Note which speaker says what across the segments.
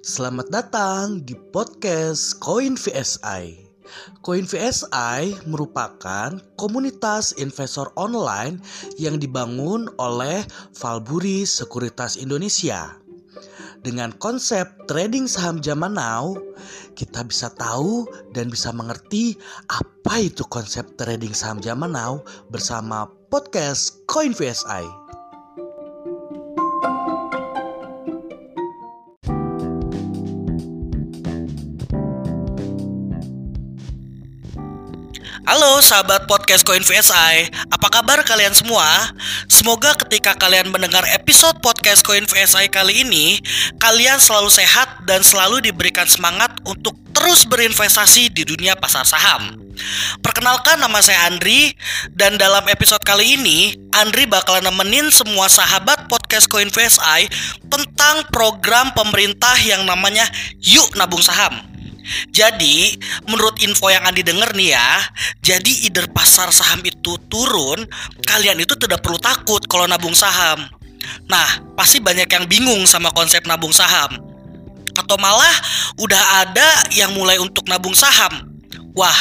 Speaker 1: Selamat datang di podcast Koin VSI. Koin VSI merupakan komunitas investor online yang dibangun oleh Valburi Sekuritas Indonesia. Dengan konsep trading saham zaman now, kita bisa tahu dan bisa mengerti apa itu konsep trading saham zaman now bersama podcast Koin VSI. Halo sahabat podcast Koin VSI, apa kabar kalian semua? Semoga ketika kalian mendengar episode podcast Koin VSI kali ini, kalian selalu sehat dan selalu diberikan semangat untuk terus berinvestasi di dunia pasar saham. Perkenalkan nama saya Andri dan dalam episode kali ini Andri bakalan nemenin semua sahabat podcast Koin VSI tentang program pemerintah yang namanya Yuk Nabung Saham. Jadi, menurut info yang Andi denger nih ya, jadi either pasar saham itu turun, kalian itu tidak perlu takut kalau nabung saham. Nah, pasti banyak yang bingung sama konsep nabung saham. Atau malah udah ada yang mulai untuk nabung saham. Wah,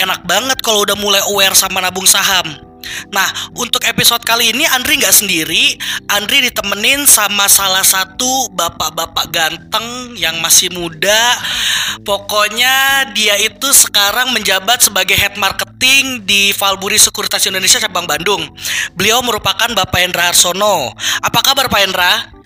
Speaker 1: enak banget kalau udah mulai aware sama nabung saham. Nah, untuk episode kali ini Andri nggak sendiri. Andri ditemenin sama salah satu bapak-bapak ganteng yang masih muda. Pokoknya dia itu sekarang menjabat sebagai head marketing di Valburi Sekuritas Indonesia cabang Bandung. Beliau merupakan Bapak Hendra Arsono. Apa kabar Pak Hendra?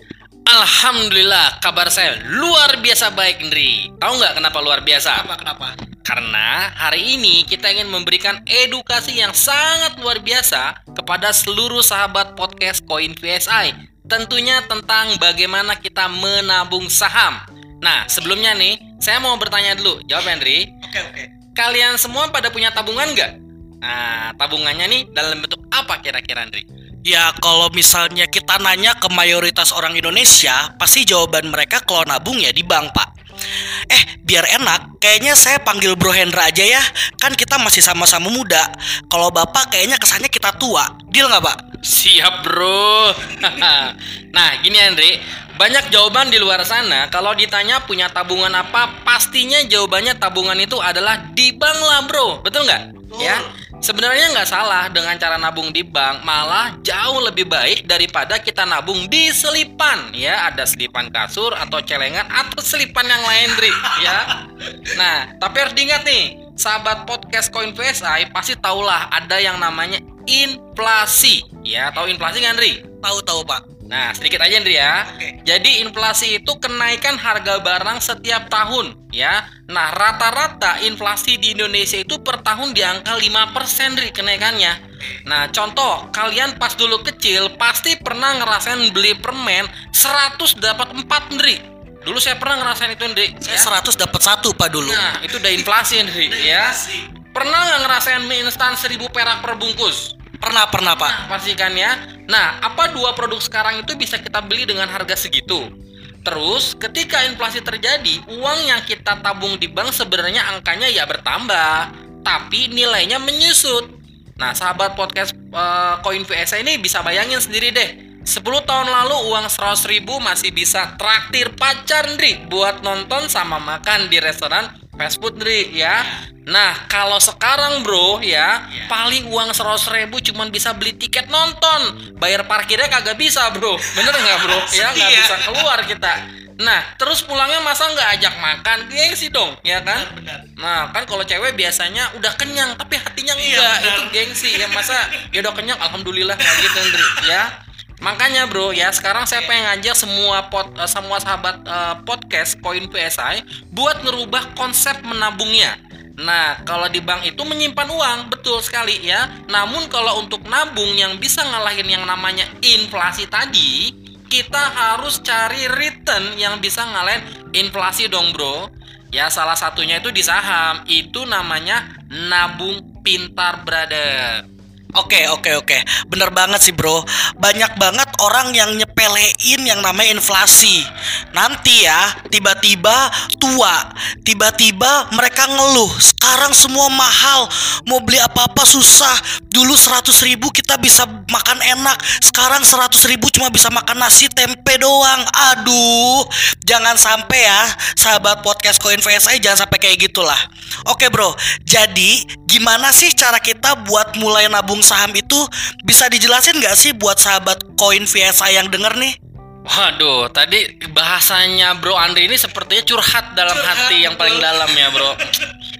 Speaker 2: Alhamdulillah, kabar saya luar biasa baik, Indri. Tahu nggak kenapa luar biasa?
Speaker 1: Apa kenapa?
Speaker 2: Karena hari ini kita ingin memberikan edukasi yang sangat luar biasa kepada seluruh sahabat podcast Koin VSI. Tentunya tentang bagaimana kita menabung saham. Nah, sebelumnya nih, saya mau bertanya dulu. Jawab, Henry.
Speaker 1: Oke, oke.
Speaker 2: Kalian semua pada punya tabungan nggak? Nah, tabungannya nih dalam bentuk apa kira-kira, Henry?
Speaker 1: Ya kalau misalnya kita nanya ke mayoritas orang Indonesia, pasti jawaban mereka kalau nabung ya di bank, Pak. Eh, biar enak, kayaknya saya panggil Bro Hendra aja ya. Kan kita masih sama-sama muda. Kalau Bapak kayaknya kesannya kita tua. Deal nggak, Pak?
Speaker 2: Siap, Bro. nah, gini, Andre. Banyak jawaban di luar sana. Kalau ditanya punya tabungan apa, pastinya jawabannya tabungan itu adalah di bank lah, Bro. Betul nggak? Ya. Sebenarnya nggak salah dengan cara nabung di bank, malah jauh lebih baik daripada kita nabung di selipan. Ya, ada selipan kasur atau celengan atau selipan yang lain, Dri. Ya. Nah, tapi harus diingat nih, sahabat podcast Coin VSI pasti tahulah ada yang namanya inflasi. Ya, tahu inflasi nggak, Dri?
Speaker 1: Tahu-tahu, Pak.
Speaker 2: Nah, sedikit aja Andri ya.
Speaker 1: Oke.
Speaker 2: Jadi inflasi itu kenaikan harga barang setiap tahun ya. Nah, rata-rata inflasi di Indonesia itu per tahun di angka 5% Andri kenaikannya. Nah, contoh, kalian pas dulu kecil pasti pernah ngerasain beli permen 100 dapat 4 Andri. Dulu saya pernah ngerasain itu Andri.
Speaker 1: Saya
Speaker 2: ya.
Speaker 1: 100 dapat satu Pak dulu.
Speaker 2: Nah, itu udah inflasi Andri ya. Pernah nggak ngerasain mie instan 1000 perak per bungkus?
Speaker 1: Pernah, pernah, Pak.
Speaker 2: Pastikan ya. Nah, apa dua produk sekarang itu bisa kita beli dengan harga segitu? Terus, ketika inflasi terjadi, uang yang kita tabung di bank sebenarnya angkanya ya bertambah, tapi nilainya menyusut. Nah, sahabat podcast uh, Koin VSA ini bisa bayangin sendiri deh. 10 tahun lalu uang 100 ribu masih bisa traktir pacar Ndri buat nonton sama makan di restoran fast food Ndri ya. Nah, kalau sekarang bro ya, paling uang 100 ribu cuman bisa beli tiket nonton. Bayar parkirnya kagak bisa bro. Bener nggak bro? Ya nggak
Speaker 1: Iya.
Speaker 2: bisa keluar kita. Nah, terus pulangnya masa nggak ajak makan? Gengsi dong, ya kan?
Speaker 1: Benar,
Speaker 2: Nah, kan kalau cewek biasanya udah kenyang tapi hatinya
Speaker 1: Iya,
Speaker 2: enggak.
Speaker 1: benar.
Speaker 2: Itu gengsi. Ya masa ya udah kenyang alhamdulillah nggak gitu, Ndri, ya. Makanya bro ya sekarang saya pengen ngajak semua pot, eh, semua sahabat eh, podcast Koin PSI buat ngerubah konsep menabungnya. Nah, kalau di bank itu menyimpan uang, betul sekali ya. Namun kalau untuk nabung yang bisa ngalahin yang namanya inflasi tadi, kita harus cari return yang bisa ngalahin inflasi dong, Bro. Ya, salah satunya itu di saham. Itu namanya nabung pintar, brother.
Speaker 1: Oke oke oke. Bener banget sih bro. Banyak banget orang yang nyepelein yang namanya inflasi. Nanti ya tiba-tiba tua Tiba-tiba mereka ngeluh Sekarang semua mahal Mau beli apa-apa susah. Dulu 100 ribu kita bisa makan enak Sekarang 100 ribu cuma bisa makan nasi tempe doang. Aduh Jangan sampai ya Sahabat podcast Koin VSI jangan sampai kayak gitulah. Oke bro. Jadi gimana sih cara kita buat mulai nabung saham itu bisa dijelasin nggak sih buat sahabat koin VSI yang denger nih?
Speaker 2: Waduh, tadi bahasanya Bro Andri ini sepertinya curhat dalam curhat, hati yang paling dalam ya, Bro.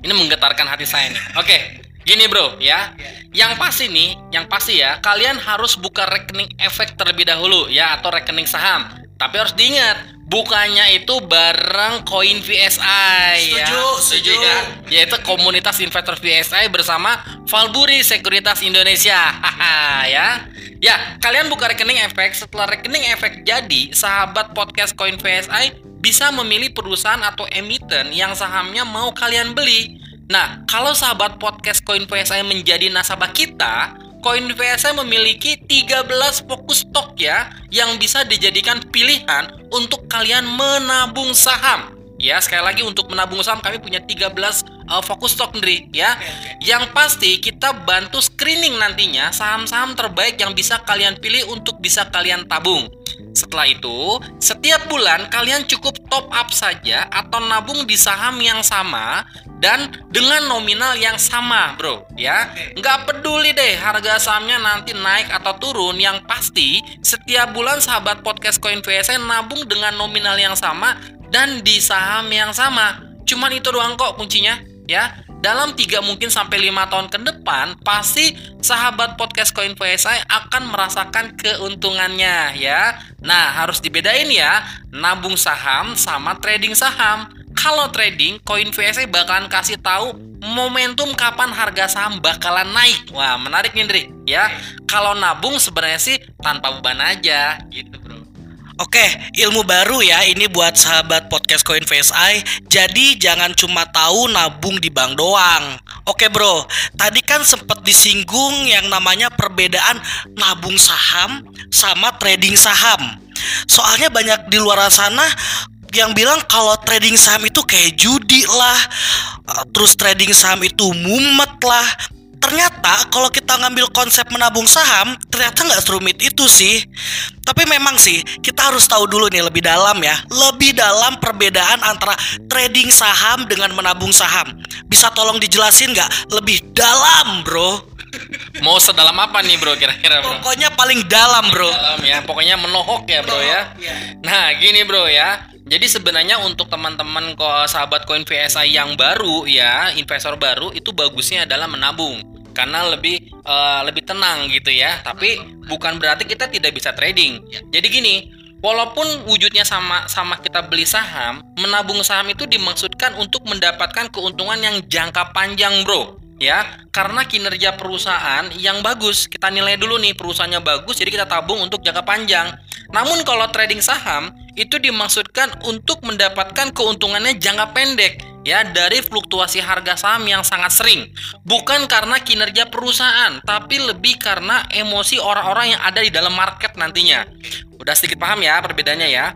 Speaker 2: Ini menggetarkan hati saya nih. Oke, gini Bro ya. Yang pasti nih, yang pasti ya, kalian harus buka rekening efek terlebih dahulu ya atau rekening saham. Tapi harus diingat, Bukannya itu bareng koin VSI
Speaker 1: setuju, ya. Setuju, ya.
Speaker 2: Yaitu komunitas investor VSI bersama Valburi Sekuritas Indonesia. Haha, ya. Ya, kalian buka rekening efek. Setelah rekening efek jadi, sahabat podcast koin VSI bisa memilih perusahaan atau emiten yang sahamnya mau kalian beli. Nah, kalau sahabat podcast koin VSI menjadi nasabah kita, Koin VSI memiliki 13 fokus stok ya yang bisa dijadikan pilihan untuk kalian menabung saham. Ya, sekali lagi untuk menabung saham kami punya 13 uh, fokus stok Ndri ya. Yang pasti kita bantu screening nantinya saham-saham terbaik yang bisa kalian pilih untuk bisa kalian tabung. Setelah itu, setiap bulan kalian cukup top up saja atau nabung di saham yang sama dan dengan nominal yang sama, bro. Ya, nggak peduli deh harga sahamnya nanti naik atau turun. Yang pasti, setiap bulan sahabat podcast Coin VSN nabung dengan nominal yang sama dan di saham yang sama. Cuman itu doang kok kuncinya, ya dalam tiga mungkin sampai lima tahun ke depan pasti sahabat podcast Coin VSI akan merasakan keuntungannya ya. Nah, harus dibedain ya, nabung saham sama trading saham. Kalau trading, Coin VSI bakalan kasih tahu momentum kapan harga saham bakalan naik. Wah, menarik nih, Ndri. Ya, kalau nabung sebenarnya sih tanpa beban aja gitu.
Speaker 1: Oke, ilmu baru ya ini buat sahabat podcast Coin VSI. Jadi jangan cuma tahu nabung di bank doang. Oke bro, tadi kan sempat disinggung yang namanya perbedaan nabung saham sama trading saham. Soalnya banyak di luar sana yang bilang kalau trading saham itu kayak judi lah, terus trading saham itu mumet lah, ternyata kalau kita ngambil konsep menabung saham ternyata nggak serumit itu sih tapi memang sih kita harus tahu dulu nih lebih dalam ya lebih dalam perbedaan antara trading saham dengan menabung saham bisa tolong dijelasin nggak lebih dalam bro
Speaker 2: Mau sedalam apa nih bro kira-kira
Speaker 1: bro? Pokoknya paling dalam bro.
Speaker 2: Dalam ya, pokoknya menohok ya bro ya. Iya. Nah gini bro ya, jadi sebenarnya untuk teman-teman kok sahabat koin VSI yang baru ya, investor baru itu bagusnya adalah menabung karena lebih uh, lebih tenang gitu ya. Tapi bukan berarti kita tidak bisa trading. Jadi gini, walaupun wujudnya sama sama kita beli saham, menabung saham itu dimaksudkan untuk mendapatkan keuntungan yang jangka panjang, Bro ya karena kinerja perusahaan yang bagus kita nilai dulu nih perusahaannya bagus jadi kita tabung untuk jangka panjang. Namun kalau trading saham itu dimaksudkan untuk mendapatkan keuntungannya jangka pendek ya dari fluktuasi harga saham yang sangat sering. Bukan karena kinerja perusahaan tapi lebih karena emosi orang-orang yang ada di dalam market nantinya. Udah sedikit paham ya perbedaannya ya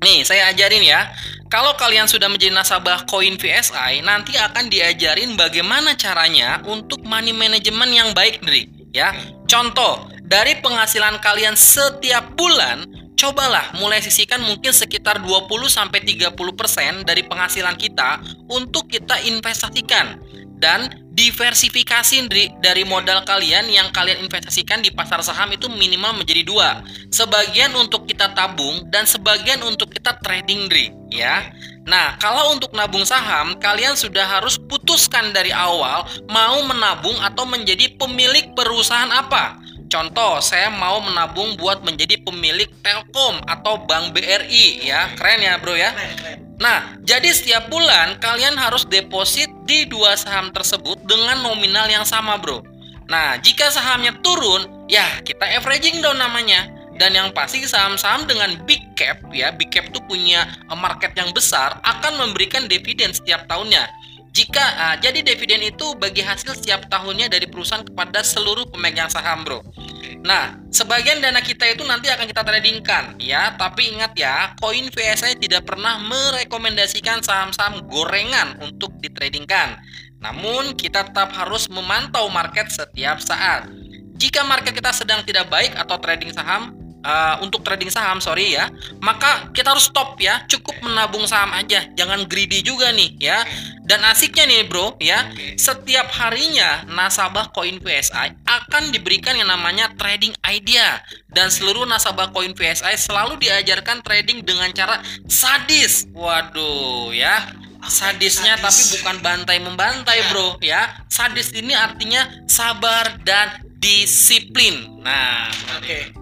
Speaker 2: nih saya ajarin ya kalau kalian sudah menjadi nasabah koin VSI, nanti akan diajarin bagaimana caranya untuk money management yang baik, Dri. Ya, contoh dari penghasilan kalian setiap bulan, cobalah mulai sisihkan mungkin sekitar 20 sampai 30% dari penghasilan kita untuk kita investasikan dan diversifikasi dari modal kalian yang kalian investasikan di pasar saham itu minimal menjadi dua. Sebagian untuk kita tabung dan sebagian untuk kita trading Dri ya. Nah kalau untuk nabung saham kalian sudah harus putuskan dari awal mau menabung atau menjadi pemilik perusahaan apa. Contoh, saya mau menabung buat menjadi pemilik Telkom atau Bank BRI ya. Keren ya, Bro ya. Nah, jadi setiap bulan kalian harus deposit di dua saham tersebut dengan nominal yang sama, Bro. Nah, jika sahamnya turun, ya kita averaging down namanya. Dan yang pasti saham-saham dengan big cap ya, big cap itu punya market yang besar akan memberikan dividen setiap tahunnya. Jika uh, jadi dividen itu bagi hasil setiap tahunnya dari perusahaan kepada seluruh pemegang saham, Bro. Nah, sebagian dana kita itu nanti akan kita tradingkan, ya. Tapi ingat ya, koin VSI tidak pernah merekomendasikan saham-saham gorengan untuk ditradingkan. Namun, kita tetap harus memantau market setiap saat. Jika market kita sedang tidak baik atau trading saham, uh, untuk trading saham sorry ya. Maka kita harus stop ya. Cukup menabung saham aja. Jangan greedy juga nih ya. Dan asiknya nih bro ya. Setiap harinya nasabah koin VSI akan diberikan yang namanya trading idea. Dan seluruh nasabah koin VSI selalu diajarkan trading dengan cara sadis. Waduh ya. Sadisnya sadis. tapi bukan bantai membantai bro ya. Sadis ini artinya sabar dan disiplin. Nah,
Speaker 1: oke. Okay.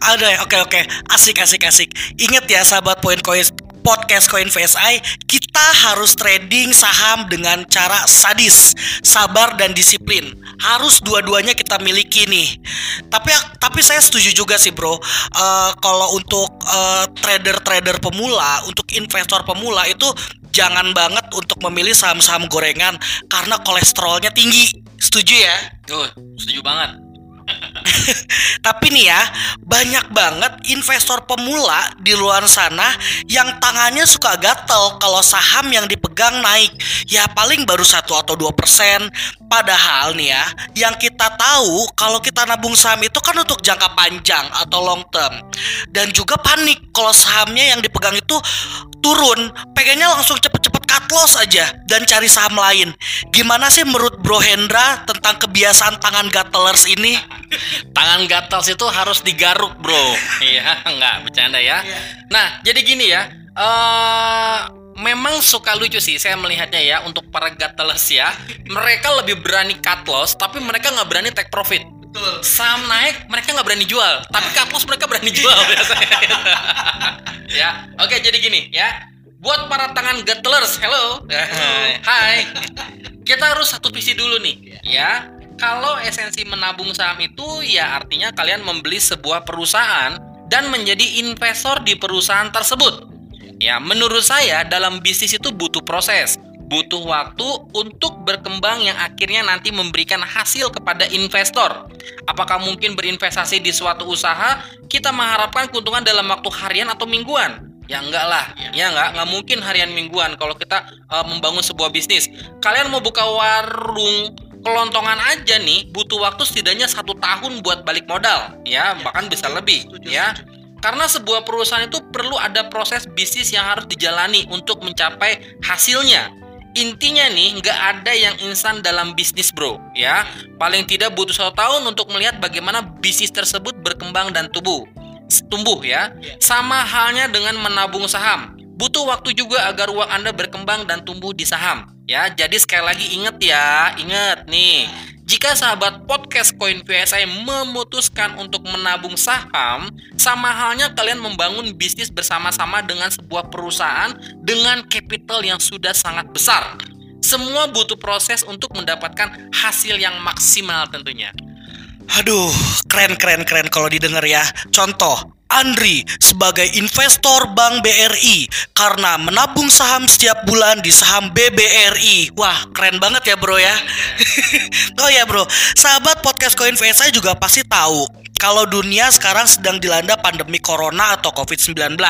Speaker 1: Ada, oke oke, asik asik asik. Ingat ya sahabat poin koin podcast Koin VSI, kita harus trading saham dengan cara sadis, sabar dan disiplin. Harus dua-duanya kita miliki nih. Tapi tapi saya setuju juga sih bro. Uh, kalau untuk uh, trader-trader pemula, untuk investor pemula itu jangan banget untuk memilih saham-saham gorengan karena kolesterolnya tinggi. Setuju ya?
Speaker 2: Tuh, setuju banget.
Speaker 1: Tapi nih ya, banyak banget investor pemula di luar sana yang tangannya suka gatel kalau saham yang dipegang naik. Ya paling baru satu atau dua persen. Padahal nih ya, yang kita tahu kalau kita nabung saham itu kan untuk jangka panjang atau long term. Dan juga panik kalau sahamnya yang dipegang itu turun, pengennya langsung cepet-cepet cut loss aja dan cari saham lain. Gimana sih menurut Bro Hendra tentang kebiasaan tangan gatelers ini?
Speaker 2: tangan gatels itu harus digaruk, Bro. Iya, nggak bercanda ya. Iya. Nah, jadi gini ya. Uh, memang suka lucu sih saya melihatnya ya untuk para gatelers ya mereka lebih berani cut loss tapi mereka nggak berani take profit Betul. Saham naik, mereka nggak berani jual, tapi loss mereka berani jual biasanya. ya, oke jadi gini ya. Buat para tangan getlers, hello, hai. Kita harus satu visi dulu nih, ya. Kalau esensi menabung saham itu ya artinya kalian membeli sebuah perusahaan dan menjadi investor di perusahaan tersebut. Ya, menurut saya dalam bisnis itu butuh proses, butuh waktu untuk berkembang yang akhirnya nanti memberikan hasil kepada investor. Apakah mungkin berinvestasi di suatu usaha kita mengharapkan keuntungan dalam waktu harian atau mingguan? Ya enggak lah, ya, enggak, enggak mungkin harian mingguan kalau kita uh, membangun sebuah bisnis. Kalian mau buka warung kelontongan aja nih butuh waktu setidaknya satu tahun buat balik modal ya, ya bahkan bisa lebih ya karena sebuah perusahaan itu perlu ada proses bisnis yang harus dijalani untuk mencapai hasilnya. Intinya nih, nggak ada yang instan dalam bisnis bro, ya. Paling tidak butuh satu tahun untuk melihat bagaimana bisnis tersebut berkembang dan tumbuh. Tumbuh ya. Sama halnya dengan menabung saham. Butuh waktu juga agar uang Anda berkembang dan tumbuh di saham. Ya, jadi sekali lagi ingat ya, ingat nih jika sahabat podcast Koin VSI memutuskan untuk menabung saham, sama halnya kalian membangun bisnis bersama-sama dengan sebuah perusahaan dengan capital yang sudah sangat besar. Semua butuh proses untuk mendapatkan hasil yang maksimal tentunya.
Speaker 1: Aduh, keren keren keren kalau didengar ya. Contoh, Andri sebagai investor Bank BRI karena menabung saham setiap bulan di saham BBRI. Wah, keren banget ya, Bro ya. oh ya, Bro. Sahabat podcast Koin VSI juga pasti tahu kalau dunia sekarang sedang dilanda pandemi corona atau COVID-19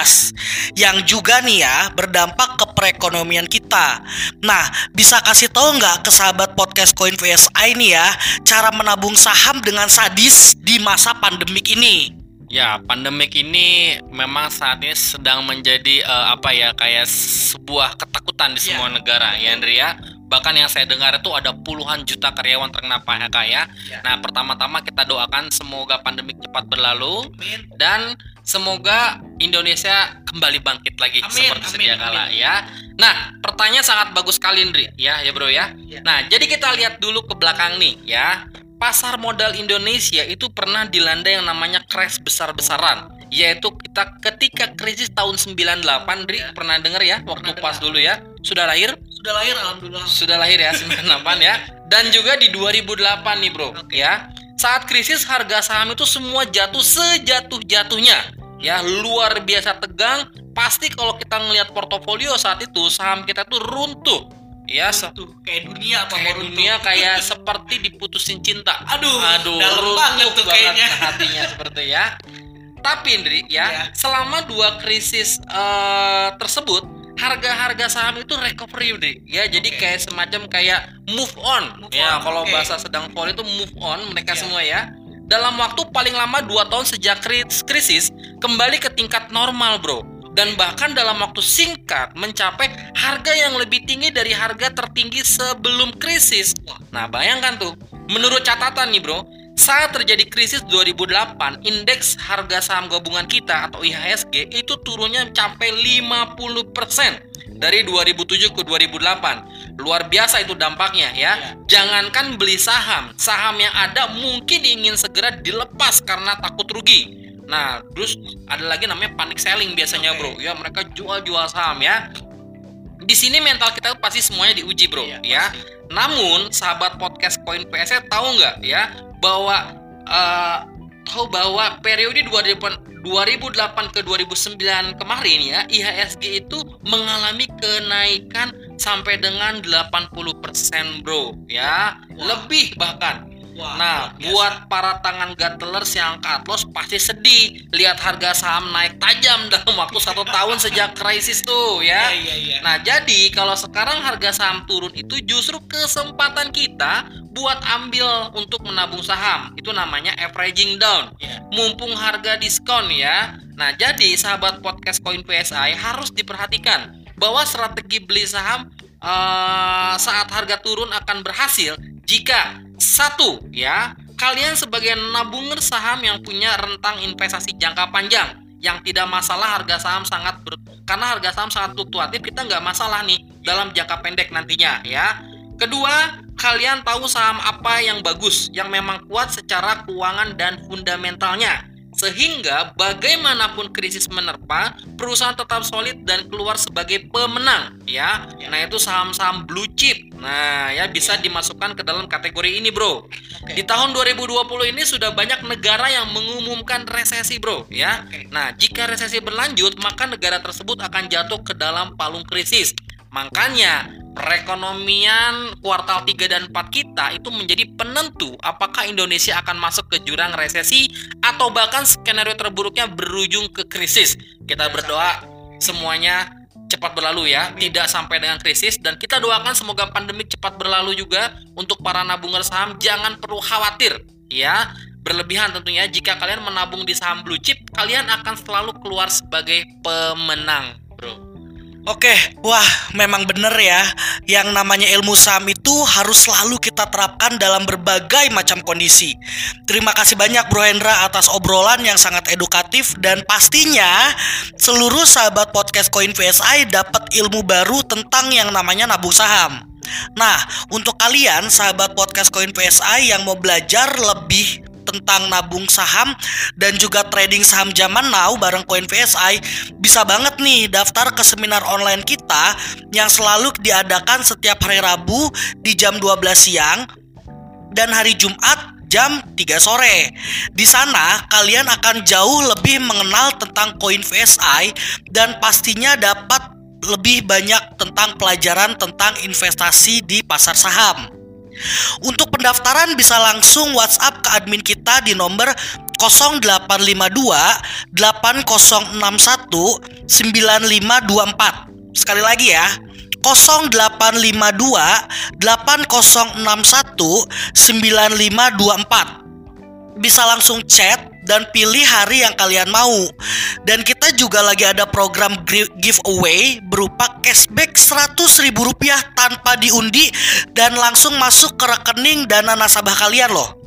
Speaker 1: yang juga nih ya berdampak ke perekonomian kita. Nah, bisa kasih tahu nggak ke sahabat podcast Koin VSI ini ya cara menabung saham dengan sadis di masa pandemik ini?
Speaker 2: Ya, pandemik ini memang saat ini sedang menjadi uh, apa ya kayak sebuah ketakutan di ya. semua negara ya Andrea. Bahkan yang saya dengar itu ada puluhan juta karyawan terkena PHK ya. ya. Nah, pertama-tama kita doakan semoga pandemik cepat berlalu amin. dan semoga Indonesia kembali bangkit lagi amin, seperti amin, sedia kala ya. Nah, pertanyaan sangat bagus sekali Indri ya, ya Bro ya. ya. Nah, jadi kita lihat dulu ke belakang nih ya pasar modal Indonesia itu pernah dilanda yang namanya crash besar-besaran yaitu kita ketika krisis tahun 98 Dri ya. pernah dengar ya waktu pernah pas dengar. dulu ya sudah lahir
Speaker 1: sudah lahir alhamdulillah
Speaker 2: sudah lahir ya 98 ya dan juga di 2008 nih bro okay. ya saat krisis harga saham itu semua jatuh sejatuh-jatuhnya ya luar biasa tegang pasti kalau kita ngelihat portofolio saat itu saham kita tuh runtuh ya se-
Speaker 1: Tuh, kayak dunia apa
Speaker 2: kayak dunia kayak seperti diputusin cinta.
Speaker 1: Aduh,
Speaker 2: Aduh,
Speaker 1: dalam
Speaker 2: runtuh
Speaker 1: banget tuh kayaknya.
Speaker 2: hatinya seperti ya. Tapi Indri ya,
Speaker 1: Ya.
Speaker 2: selama dua krisis eh, tersebut harga-harga saham itu recovery Indri. ya jadi kayak semacam kayak move on
Speaker 1: Move
Speaker 2: ya
Speaker 1: on,
Speaker 2: kalau
Speaker 1: oke.
Speaker 2: bahasa sedang fall itu move on mereka
Speaker 1: Ya.
Speaker 2: semua ya dalam waktu paling lama dua tahun sejak kris- krisis kembali ke tingkat normal bro dan bahkan dalam waktu singkat mencapai harga yang lebih tinggi dari harga tertinggi sebelum krisis. Nah, bayangkan tuh, menurut catatan nih, Bro, saat terjadi krisis 2008, indeks harga saham gabungan kita atau IHSG itu turunnya mencapai 50% dari 2007 ke 2008. Luar biasa itu dampaknya ya. Jangankan beli saham, saham yang ada mungkin ingin segera dilepas karena takut rugi. Nah, terus ada lagi namanya panic selling biasanya,
Speaker 1: Oke.
Speaker 2: Bro. Ya, mereka jual-jual saham ya. Di sini mental kita pasti semuanya diuji, Bro,
Speaker 1: Iya,
Speaker 2: ya. Namun, sahabat podcast Koin PS tahu nggak ya bahwa eh, tahu bahwa periode 2008, 2008 ke 2009 kemarin ya IHSG itu mengalami kenaikan sampai dengan 80% bro ya
Speaker 1: Wah.
Speaker 2: lebih bahkan
Speaker 1: Wah,
Speaker 2: Nah, buat para tangan gatelers yang cut loss pasti sedih lihat harga saham naik tajam dalam waktu satu tahun sejak krisis tuh ya.
Speaker 1: iya, iya.
Speaker 2: Nah, jadi kalau sekarang harga saham turun itu justru kesempatan kita buat ambil untuk menabung saham. Itu namanya averaging down.
Speaker 1: Iya.
Speaker 2: Mumpung harga diskon ya. Nah, jadi sahabat podcast Koin PSI harus diperhatikan bahwa strategi beli saham eh, saat harga turun akan berhasil jika satu ya. Kalian sebagai nabunger saham yang punya rentang investasi jangka panjang yang tidak masalah harga saham sangat ber, karena harga saham sangat fluktuatif kita nggak masalah nih dalam jangka pendek nantinya ya. Kedua kalian tahu saham apa yang bagus yang memang kuat secara keuangan dan fundamentalnya sehingga bagaimanapun krisis menerpa perusahaan tetap solid dan keluar sebagai pemenang ya.
Speaker 1: Ya.
Speaker 2: nah itu saham-saham blue chip. Nah ya bisa dimasukkan ke dalam kategori ini bro. Di tahun 2020 ini sudah banyak negara yang mengumumkan resesi bro ya. Nah jika resesi berlanjut maka negara tersebut akan jatuh ke dalam palung krisis makanya perekonomian kuartal 3 dan 4 kita itu menjadi penentu apakah Indonesia akan masuk ke jurang resesi atau bahkan skenario terburuknya berujung ke krisis. Kita berdoa semuanya cepat berlalu ya, tidak sampai dengan krisis dan kita doakan semoga pandemi cepat berlalu juga untuk para nabunger saham jangan perlu khawatir ya. Berlebihan tentunya jika kalian menabung di saham blue chip, kalian akan selalu keluar sebagai pemenang.
Speaker 1: Oke, wah memang bener ya. Yang namanya ilmu saham itu harus selalu kita terapkan dalam berbagai macam kondisi. Terima kasih banyak Bro Hendra atas obrolan yang sangat edukatif Dan pastinya seluruh sahabat podcast Koin VSI dapat ilmu baru tentang yang namanya nabung saham. Nah, untuk kalian sahabat podcast Koin VSI yang mau belajar lebih tentang nabung saham dan juga trading saham zaman now bareng Koin VSI bisa banget nih daftar ke seminar online kita yang selalu diadakan setiap hari Rabu di jam 12 siang dan hari Jumat jam 3 sore. Di sana kalian akan jauh lebih mengenal tentang koin VSI dan pastinya dapat lebih banyak tentang pelajaran tentang investasi di pasar saham. Untuk pendaftaran bisa langsung WhatsApp ke admin kita di nomor 0852 8061 9524. Sekali lagi ya. 0852 8061 9524 bisa langsung chat dan pilih hari yang kalian mau. Dan kita juga lagi ada program giveaway berupa cashback 100 ribu rupiah tanpa diundi dan langsung masuk ke rekening dana nasabah kalian loh.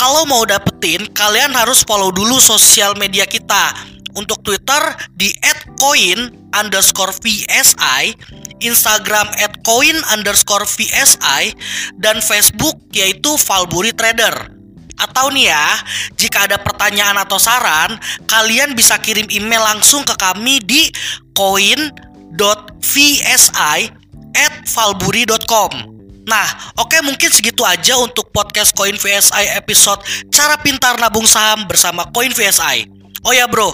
Speaker 1: Kalau mau dapetin, kalian harus follow dulu sosial media kita. Untuk Twitter di @coin underscore VSI, Instagram @coin underscore VSI, dan Facebook yaitu Valburi Trader. Atau nih ya, jika ada pertanyaan atau saran, kalian bisa kirim email langsung ke kami di coin.vsi Nah, oke mungkin segitu aja untuk podcast Coin VSI episode Cara Pintar Nabung Saham bersama Coin VSI Oh ya bro,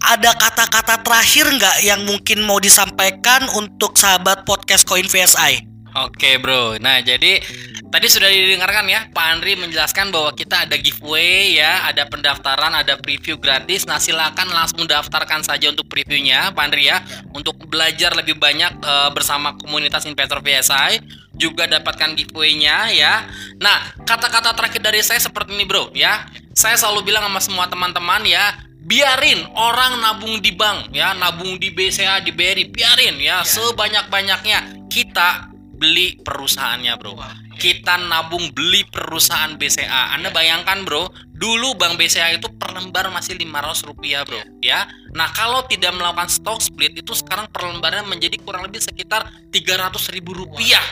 Speaker 1: ada kata-kata terakhir nggak yang mungkin mau disampaikan untuk sahabat podcast Coin VSI?
Speaker 2: Oke bro, nah jadi tadi sudah didengarkan ya Pak Andri menjelaskan bahwa kita ada giveaway ya, ada pendaftaran, ada preview gratis. Nah silakan langsung daftarkan saja untuk previewnya Pak Andri ya, untuk belajar lebih banyak uh, bersama komunitas investor VSI juga dapatkan giveaway-nya ya. Nah kata-kata terakhir dari saya seperti ini bro ya, saya selalu bilang sama semua teman-teman ya, biarin orang nabung di bank ya, nabung di BCA, di BRI, biarin ya, ya. sebanyak-banyaknya kita beli perusahaannya bro. Kita nabung beli perusahaan BCA Anda bayangkan bro dulu bank BCA itu per lembar masih 500 rupiah bro ya. Nah kalau tidak melakukan stock split itu sekarang per lembarnya menjadi kurang lebih sekitar 300 ribu rupiah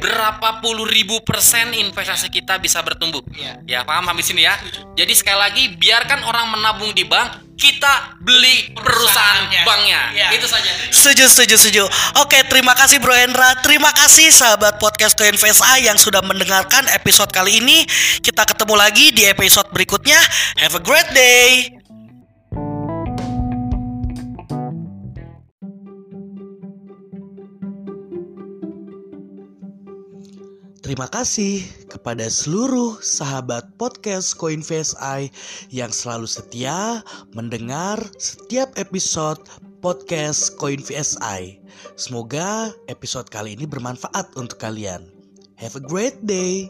Speaker 2: berapa puluh ribu persen investasi kita bisa bertumbuh. Ya, ya paham habis ini ya. Jadi sekali lagi biarkan orang menabung di bank, kita beli perusahaan banknya. Ya. Itu saja.
Speaker 1: Setuju, setuju, setuju. Oke, terima kasih Bro Hendra. Terima kasih sahabat podcast A yang sudah mendengarkan episode kali ini. Kita ketemu lagi di episode berikutnya. Have a great day. Terima kasih kepada seluruh sahabat podcast CoinVSI yang selalu setia mendengar setiap episode podcast CoinVSI. Semoga episode kali ini bermanfaat untuk kalian. Have a great day.